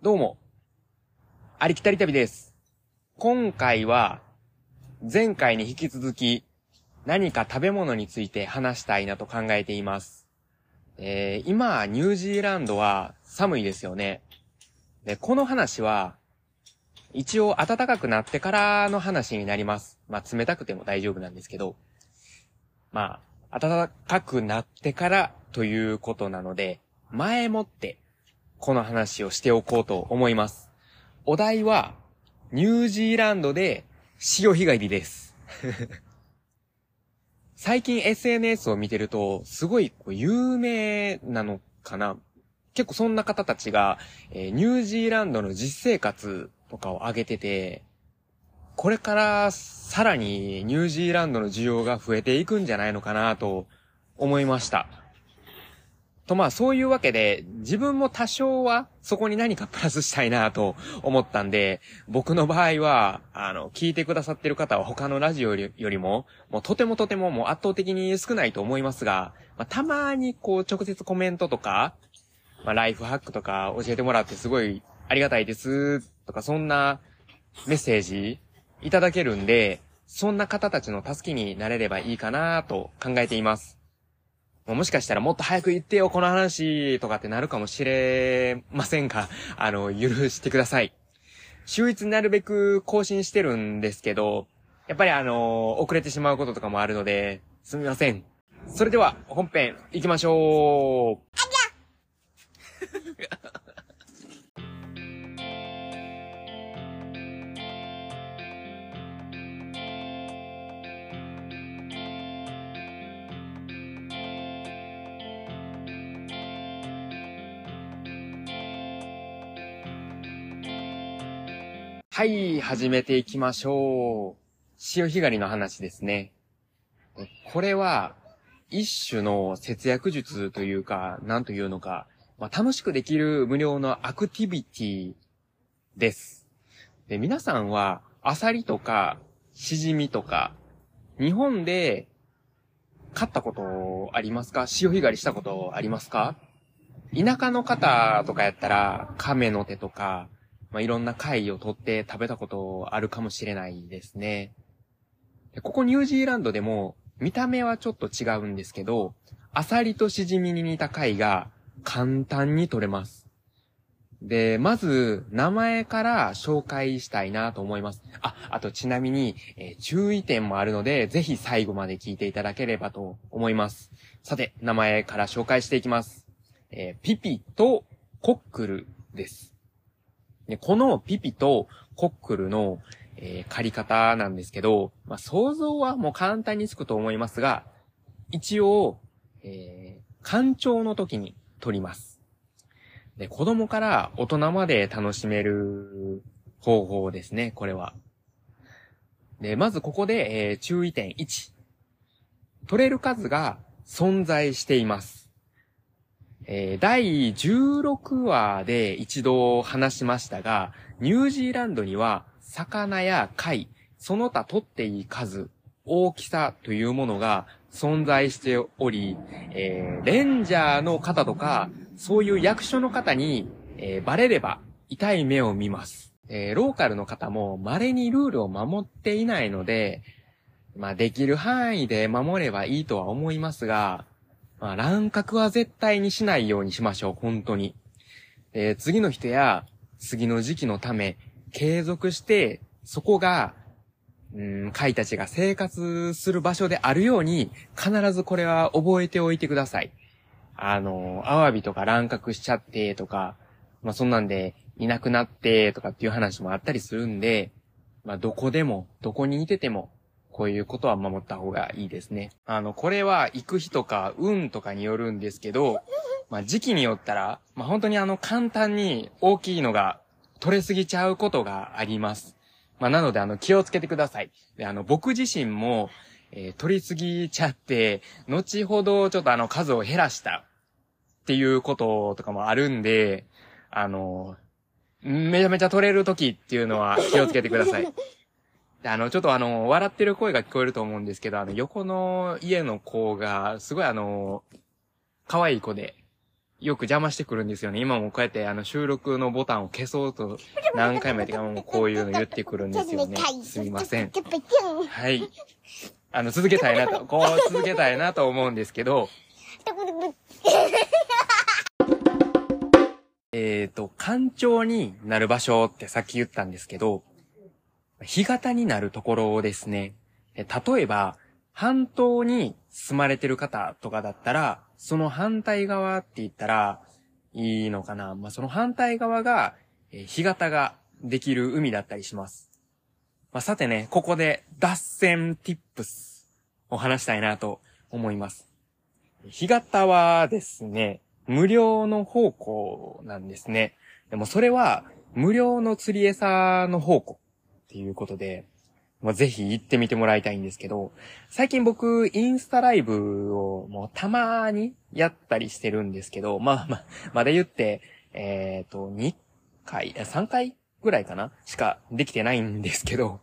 どうも、ありきたり旅です。今回は、前回に引き続き、何か食べ物について話したいなと考えています。えー、今、ニュージーランドは寒いですよね。で、この話は、一応暖かくなってからの話になります。まあ、冷たくても大丈夫なんですけど、まあ、暖かくなってからということなので、前もって、この話をしておこうと思います。お題は、ニュージーランドで潮干狩りです。最近 SNS を見てると、すごい有名なのかな結構そんな方たちが、えーニュージーランドの実生活とかを上げてて、これからさらにニュージーランドの需要が増えていくんじゃないのかなと思いました。とまあそういうわけで自分も多少はそこに何かプラスしたいなと思ったんで僕の場合はあの聞いてくださってる方は他のラジオよりももうとてもとてももう圧倒的に少ないと思いますが、まあ、たまにこう直接コメントとか、まあ、ライフハックとか教えてもらってすごいありがたいですとかそんなメッセージいただけるんでそんな方たちの助けになれればいいかなと考えています。もしかしたらもっと早く言ってよ、この話とかってなるかもしれませんが、あの、許してください。週一なるべく更新してるんですけど、やっぱりあの、遅れてしまうこととかもあるので、すみません。それでは、本編行きましょう。はい、始めていきましょう。潮干狩りの話ですね。これは、一種の節約術というか、なんというのか、まあ、楽しくできる無料のアクティビティです。で、皆さんは、アサリとか、シジミとか、日本で、買ったことありますか？潮干狩りしたことありますか？田舎の方とかやったら、亀の手とか、まあ、いろんな貝を取って食べたことあるかもしれないですね。でここニュージーランドでも見た目はちょっと違うんですけど、アサリとシジミに似た貝が簡単に取れます。で、まず名前から紹介したいなと思います。あ、あとちなみに、えー注意点もあるので、ぜひ最後まで聞いていただければと思います。さて、名前から紹介していきます。えーピピとコックルです。で、このピピとコックルの、えー借り方なんですけど、まあ、想像はもう簡単につくと思いますが、一応、えー、干潮の時に取ります。で、子供から大人まで楽しめる方法ですね、これは。で、まずここで、えー注意点1。取れる数が存在しています。えー第16話で一度話しましたが、ニュージーランドには魚や貝、その他取っていい数、大きさというものが存在しており、えーレンジャーの方とか、そういう役所の方に、えーバレれば痛い目を見ます。えーローカルの方も稀にルールを守っていないので、まあできる範囲で守ればいいとは思いますが、まあ、乱獲は絶対にしないようにしましょう、本当に。えー次の人や、次の時期のため、継続して、そこが、うん、貝たちが生活する場所であるように、必ずこれは覚えておいてください。あの、アワビとか乱獲しちゃってとか、まあそんなんで、いなくなってとかっていう話もあったりするんで、まあどこでも、どこにいてても、こういうことは守った方がいいですね。あの、これは行く日とか運とかによるんですけど、まあ時期によったら、まあ本当にあの簡単に大きいのが取れすぎちゃうことがあります。まあなのであの気をつけてください。で、あの僕自身も、えー取りすぎちゃって、後ほどちょっとあの数を減らしたっていうこととかもあるんで、あの、めちゃめちゃ取れる時っていうのは気をつけてください。であの、ちょっとあの、笑ってる声が聞こえると思うんですけど、あの、横の家の子が、すごいあの、可愛い子で、よく邪魔してくるんですよね。今もこうやってあの収録のボタンを消そうと何回もやってもうこういうの言ってくるんですよね。すみません。はい。あの、続けたいなと、こう続けたいなと思うんですけど、えっと、干潮になる場所ってさっき言ったんですけど、干潟になるところをですね。例えば、半島に住まれてる方とかだったら、その反対側って言ったらいいのかな。まあ、その反対側が、えー、干潟ができる海だったりします。まあ、さてね、ここで脱線ティップスを話したいなと思います。干潟はですね、無料の宝庫なんですね。でもそれは無料の釣り餌の宝庫っていうことで、まあ、ぜひ行ってみてもらいたいんですけど、最近僕、インスタライブをもうたまーにやったりしてるんですけど、まあまあ、まだ言って、えっ、ー、と、2回、3回ぐらいかな？しかできてないんですけど、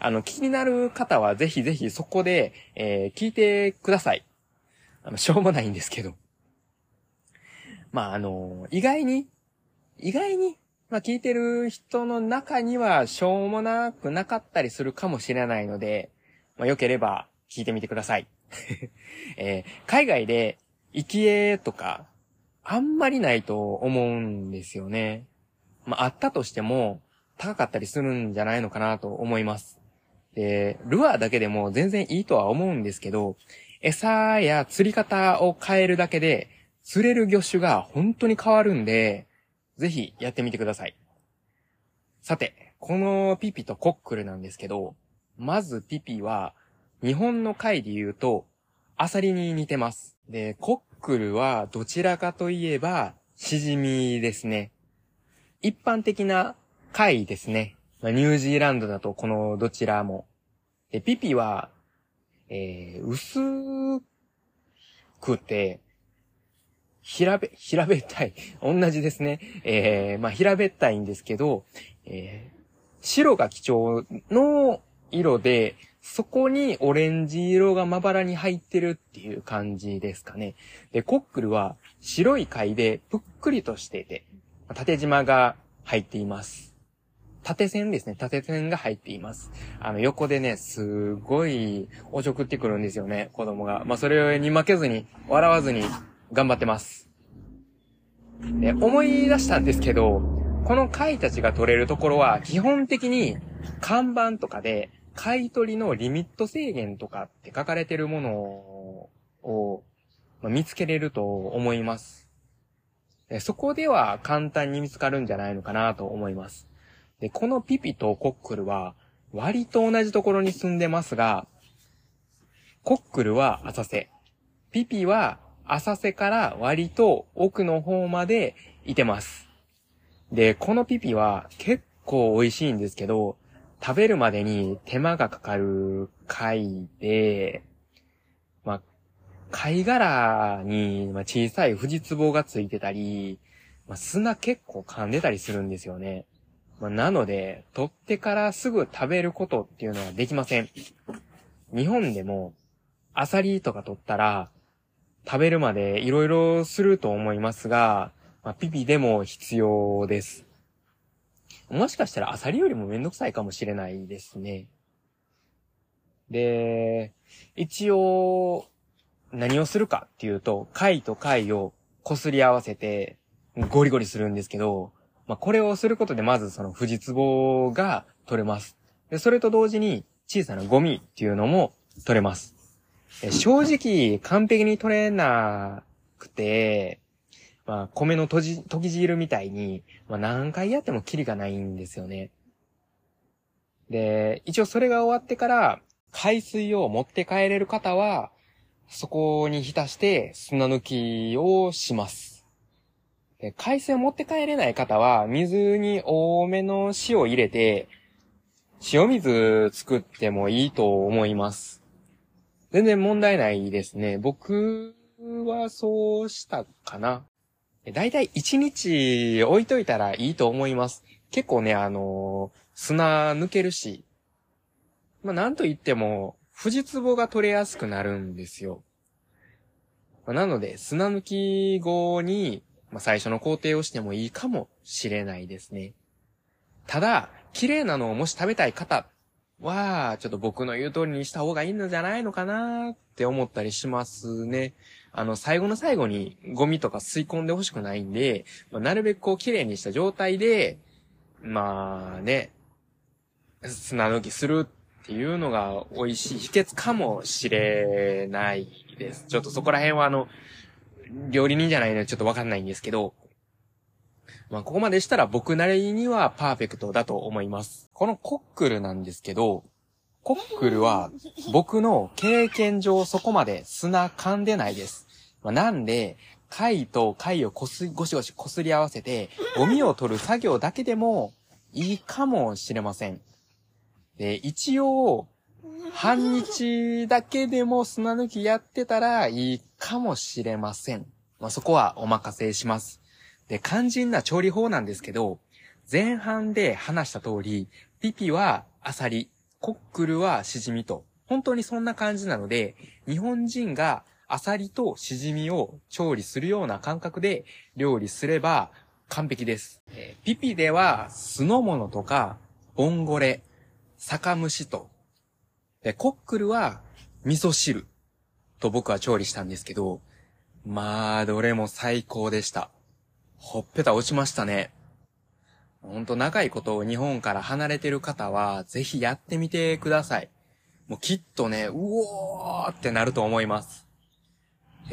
あの、気になる方はぜひぜひそこで、えー、聞いてください。あの、しょうもないんですけど。まあ、あの、意外に、意外にまあ聞いてる人の中にはしょうもなくなかったりするかもしれないので、まあ良ければ聞いてみてください。えー、海外で生き絵とか、あんまりないと思うんですよね。まああったとしても高かったりするんじゃないのかなと思います。で、ルアーだけでも全然いいとは思うんですけど、餌や釣り方を変えるだけで、釣れる魚種が本当に変わるんで、ぜひやってみてください。さて、このピピとコックルなんですけど、まずピピは、日本の貝で言うと、アサリに似てます。で、コックルはどちらかといえば、シジミですね。一般的な貝ですね。まあ、ニュージーランドだとこのどちらも。で、ピピは、えー、薄くて、平べ、平べったい。同じですね。えー、まあ、平べったいんですけど、えー、白が基調の色で、そこにオレンジ色がまばらに入ってるっていう感じですかね。で、コックルは白い貝でぷっくりとしてて、縦縞が入っています。縦線ですね。縦線が入っています。あの、横でね、すごいおちょくってくるんですよね、子供が。まあ、それに負けずに、笑わずに、頑張ってます。で、思い出したんですけど、この貝たちが取れるところは、基本的に看板とかで、買い取りのリミット制限とかって書かれてるものを、ま見つけれると思います。そこでは簡単に見つかるんじゃないのかなと思います。で、このピピとコックルは割と同じところに住んでますが、コックルは浅瀬、ピピは浅瀬から割と奥の方までいてます。で、このピピは結構美味しいんですけど、食べるまでに手間がかかる貝で、まあ、貝殻に小さい藤壺がついてたり、ま、砂結構噛んでたりするんですよね。ま、なので、取ってからすぐ食べることっていうのはできません。日本でも、アサリとか取ったら、食べるまでいろいろすると思いますが、まあ、ピピでも必要です。もしかしたらアサリよりもめんどくさいかもしれないですね。で、一応、何をするかっていうと、貝と貝を擦り合わせて、ゴリゴリするんですけど、まあ、これをすることでまずその藤壺が取れます。で、それと同時に小さなゴミっていうのも取れます。正直、完璧に取れなくて、まあ、米のとじ、とぎ汁みたいに、まあ、何回やってもキリがないんですよね。で、一応それが終わってから、海水を持って帰れる方は、そこに浸して砂抜きをします。で海水を持って帰れない方は、水に多めの塩を入れて、塩水作ってもいいと思います。全然問題ないですね。僕はそうしたかな。だいたい1日置いといたらいいと思います。結構ね、あのー、砂抜けるし。まあ、なんと言っても、藤壺が取れやすくなるんですよ。まあ、なので、砂抜き後に、まあ、最初の工程をしてもいいかもしれないですね。ただ、綺麗なのをもし食べたい方は、ちょっと僕の言う通りにした方がいいのじゃないのかなって思ったりしますね。あの、最後の最後にゴミとか吸い込んでほしくないんで、まあ、なるべくこう綺麗にした状態で、まあね、砂抜きするっていうのが美味しい秘訣かもしれないです。ちょっとそこら辺はあの、料理人じゃないのでちょっとわかんないんですけど、まあ、ここまでしたら僕なりにはパーフェクトだと思います。このコックルなんですけど、コックルは僕の経験上そこまで砂噛んでないです。まあ、なんで、貝と貝をこす、ゴシゴシこすり合わせて、ゴミを取る作業だけでもいいかもしれません。で、一応、半日だけでも砂抜きやってたらいいかもしれません。まあ、そこはお任せします。で、肝心な調理法なんですけど、前半で話した通り、ピピはアサリ、コックルはシジミと、本当にそんな感じなので、日本人がアサリとシジミを調理するような感覚で料理すれば完璧です。えー、ピピでは酢の物とか、ボンゴレ、酒蒸しと、で、コックルは味噌汁と僕は調理したんですけど、まあ、どれも最高でした。ほっぺた落ちましたね。ほんと長いことを日本から離れてる方は、ぜひやってみてください。もうきっとね、うおーってなると思います。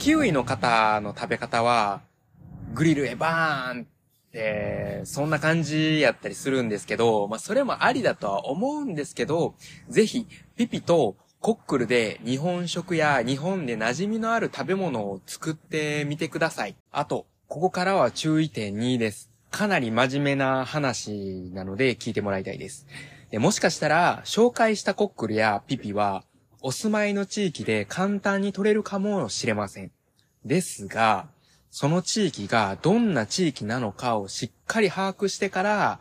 キウイの方の食べ方は、グリルへバーンって、そんな感じやったりするんですけど、まあそれもありだとは思うんですけど、ぜひ、ピピとコックルで日本食や日本で馴染みのある食べ物を作ってみてください。あと、ここからは注意点2です。かなり真面目な話なので聞いてもらいたいです。でもしかしたら、紹介したコックルやピピは、お住まいの地域で簡単に取れるかもしれません。ですが、その地域がどんな地域なのかをしっかり把握してから、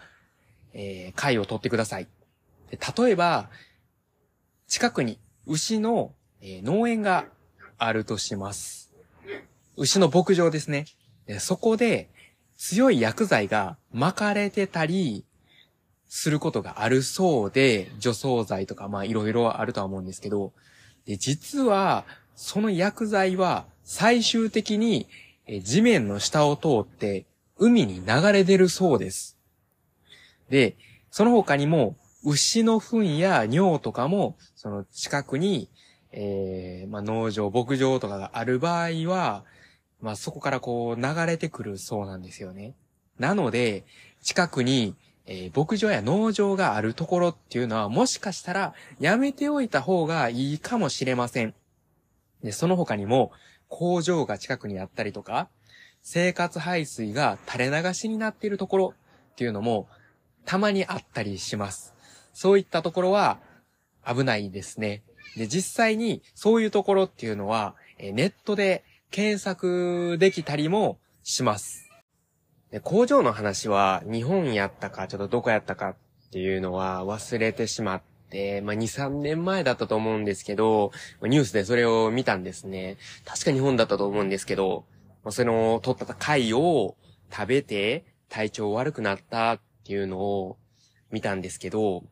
えー、貝を取ってください。で例えば、近くに牛の、えー、農園があるとします。牛の牧場ですね。そこで強い薬剤が巻かれてたりすることがあるそうで、除草剤とかまあいろいろあるとは思うんですけど、で実はその薬剤は最終的に地面の下を通って海に流れ出るそうです。で、その他にも牛の糞や尿とかもその近くに、えー、まあ農場、牧場とかがある場合は、まあそこからこう流れてくるそうなんですよね。なので、近くに、えー、牧場や農場があるところっていうのはもしかしたらやめておいた方がいいかもしれません。で、その他にも工場が近くにあったりとか、生活排水が垂れ流しになっているところっていうのもたまにあったりします。そういったところは危ないですね。で、実際にそういうところっていうのは、えネットで検索できたりもします。で工場の話は日本やったか、ちょっとどこやったかっていうのは忘れてしまって、まあ、2、3年前だったと思うんですけど、ニュースでそれを見たんですね。確か日本だったと思うんですけど、まあ、その取った貝を食べて体調悪くなったっていうのを見たんですけど、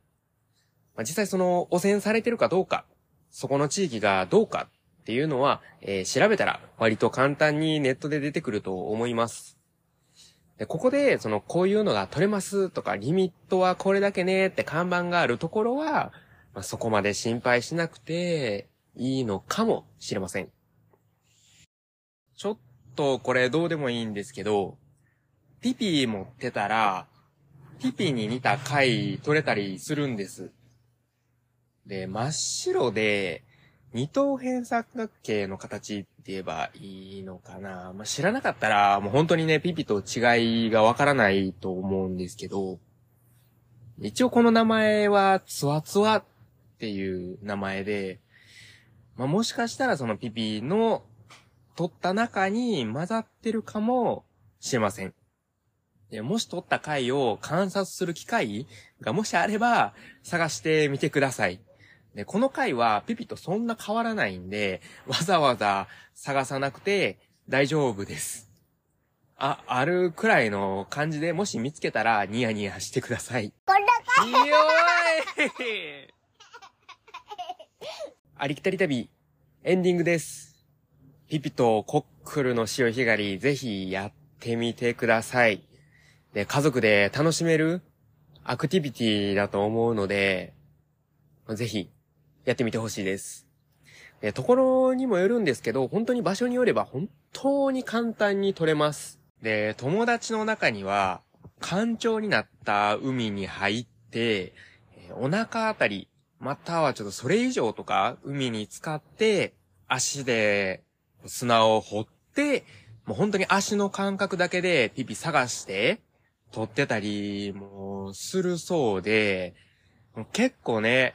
まあ、実際その汚染されてるかどうか、そこの地域がどうかっていうのは、えー、調べたら割と簡単にネットで出てくると思います。で、ここで、その、こういうのが取れますとか、リミットはこれだけねって看板があるところは、まあ、そこまで心配しなくていいのかもしれません。ちょっとこれどうでもいいんですけど、ピピ持ってたら、ピピに似た貝取れたりするんです。で、真っ白で、二等辺三角形の形って言えばいいのかな？まあ、知らなかったら、もう本当にね、ピピと違いがわからないと思うんですけど、一応この名前は、ツワツワっていう名前で、まあ、もしかしたらそのピピの取った中に混ざってるかもしれません。でもし取った貝を観察する機会がもしあれば探してみてください。で、この回はピピとそんな変わらないんで、わざわざ探さなくて大丈夫です。あ、あるくらいの感じで、もし見つけたらニヤニヤしてください。こんな感いよーいありきたり旅、エンディングです。ピピとコックルの潮干狩り、ぜひやってみてください。で、家族で楽しめるアクティビティだと思うので、ぜひ、やってみてほしいです。で、ところにもよるんですけど、本当に場所によれば本当に簡単に取れます。で、友達の中には、干潮になった海に入って、お腹あたり、またはちょっとそれ以上とか、海に浸かって、足で砂を掘って、もう本当に足の感覚だけでピピ探して、取ってたりもするそうで、結構ね、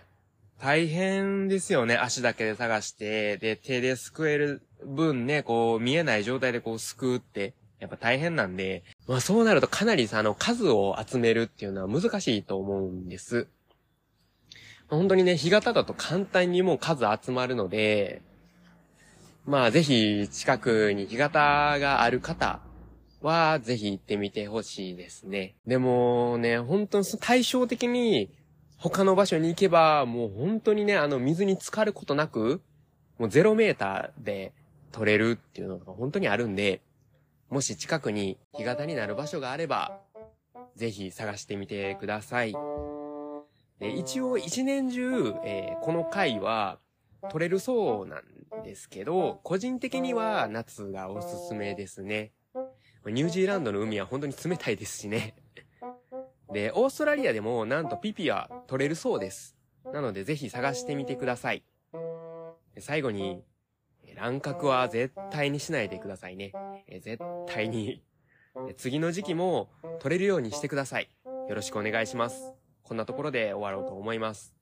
大変ですよね。足だけで探して、で、手ですくえる分ね、こう、見えない状態でこう、すくうって、やっぱ大変なんで、まあそうなるとかなりさ、あの、数を集めるっていうのは難しいと思うんです。本当にね、干潟だと簡単にもう数集まるので、まあぜひ近くに干潟がある方はぜひ行ってみてほしいですね。でもね、本当に対照的に他の場所に行けばもう本当にね、あの水に浸かることなく、もう0メーターで取れるっていうのが本当にあるんで、もし近くに干潟になる場所があれば、ぜひ探してみてください。で一応一年中、えーこの貝は取れるそうなんですけど、個人的には夏がおすすめですね。ニュージーランドの海は本当に冷たいですしね。で、オーストラリアでもなんとピピは取れるそうです。なのでぜひ探してみてください。最後に、乱獲は絶対にしないでくださいね。絶対に。次の時期も取れるようにしてください。よろしくお願いします。こんなところで終わろうと思います。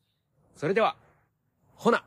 それでは、ほな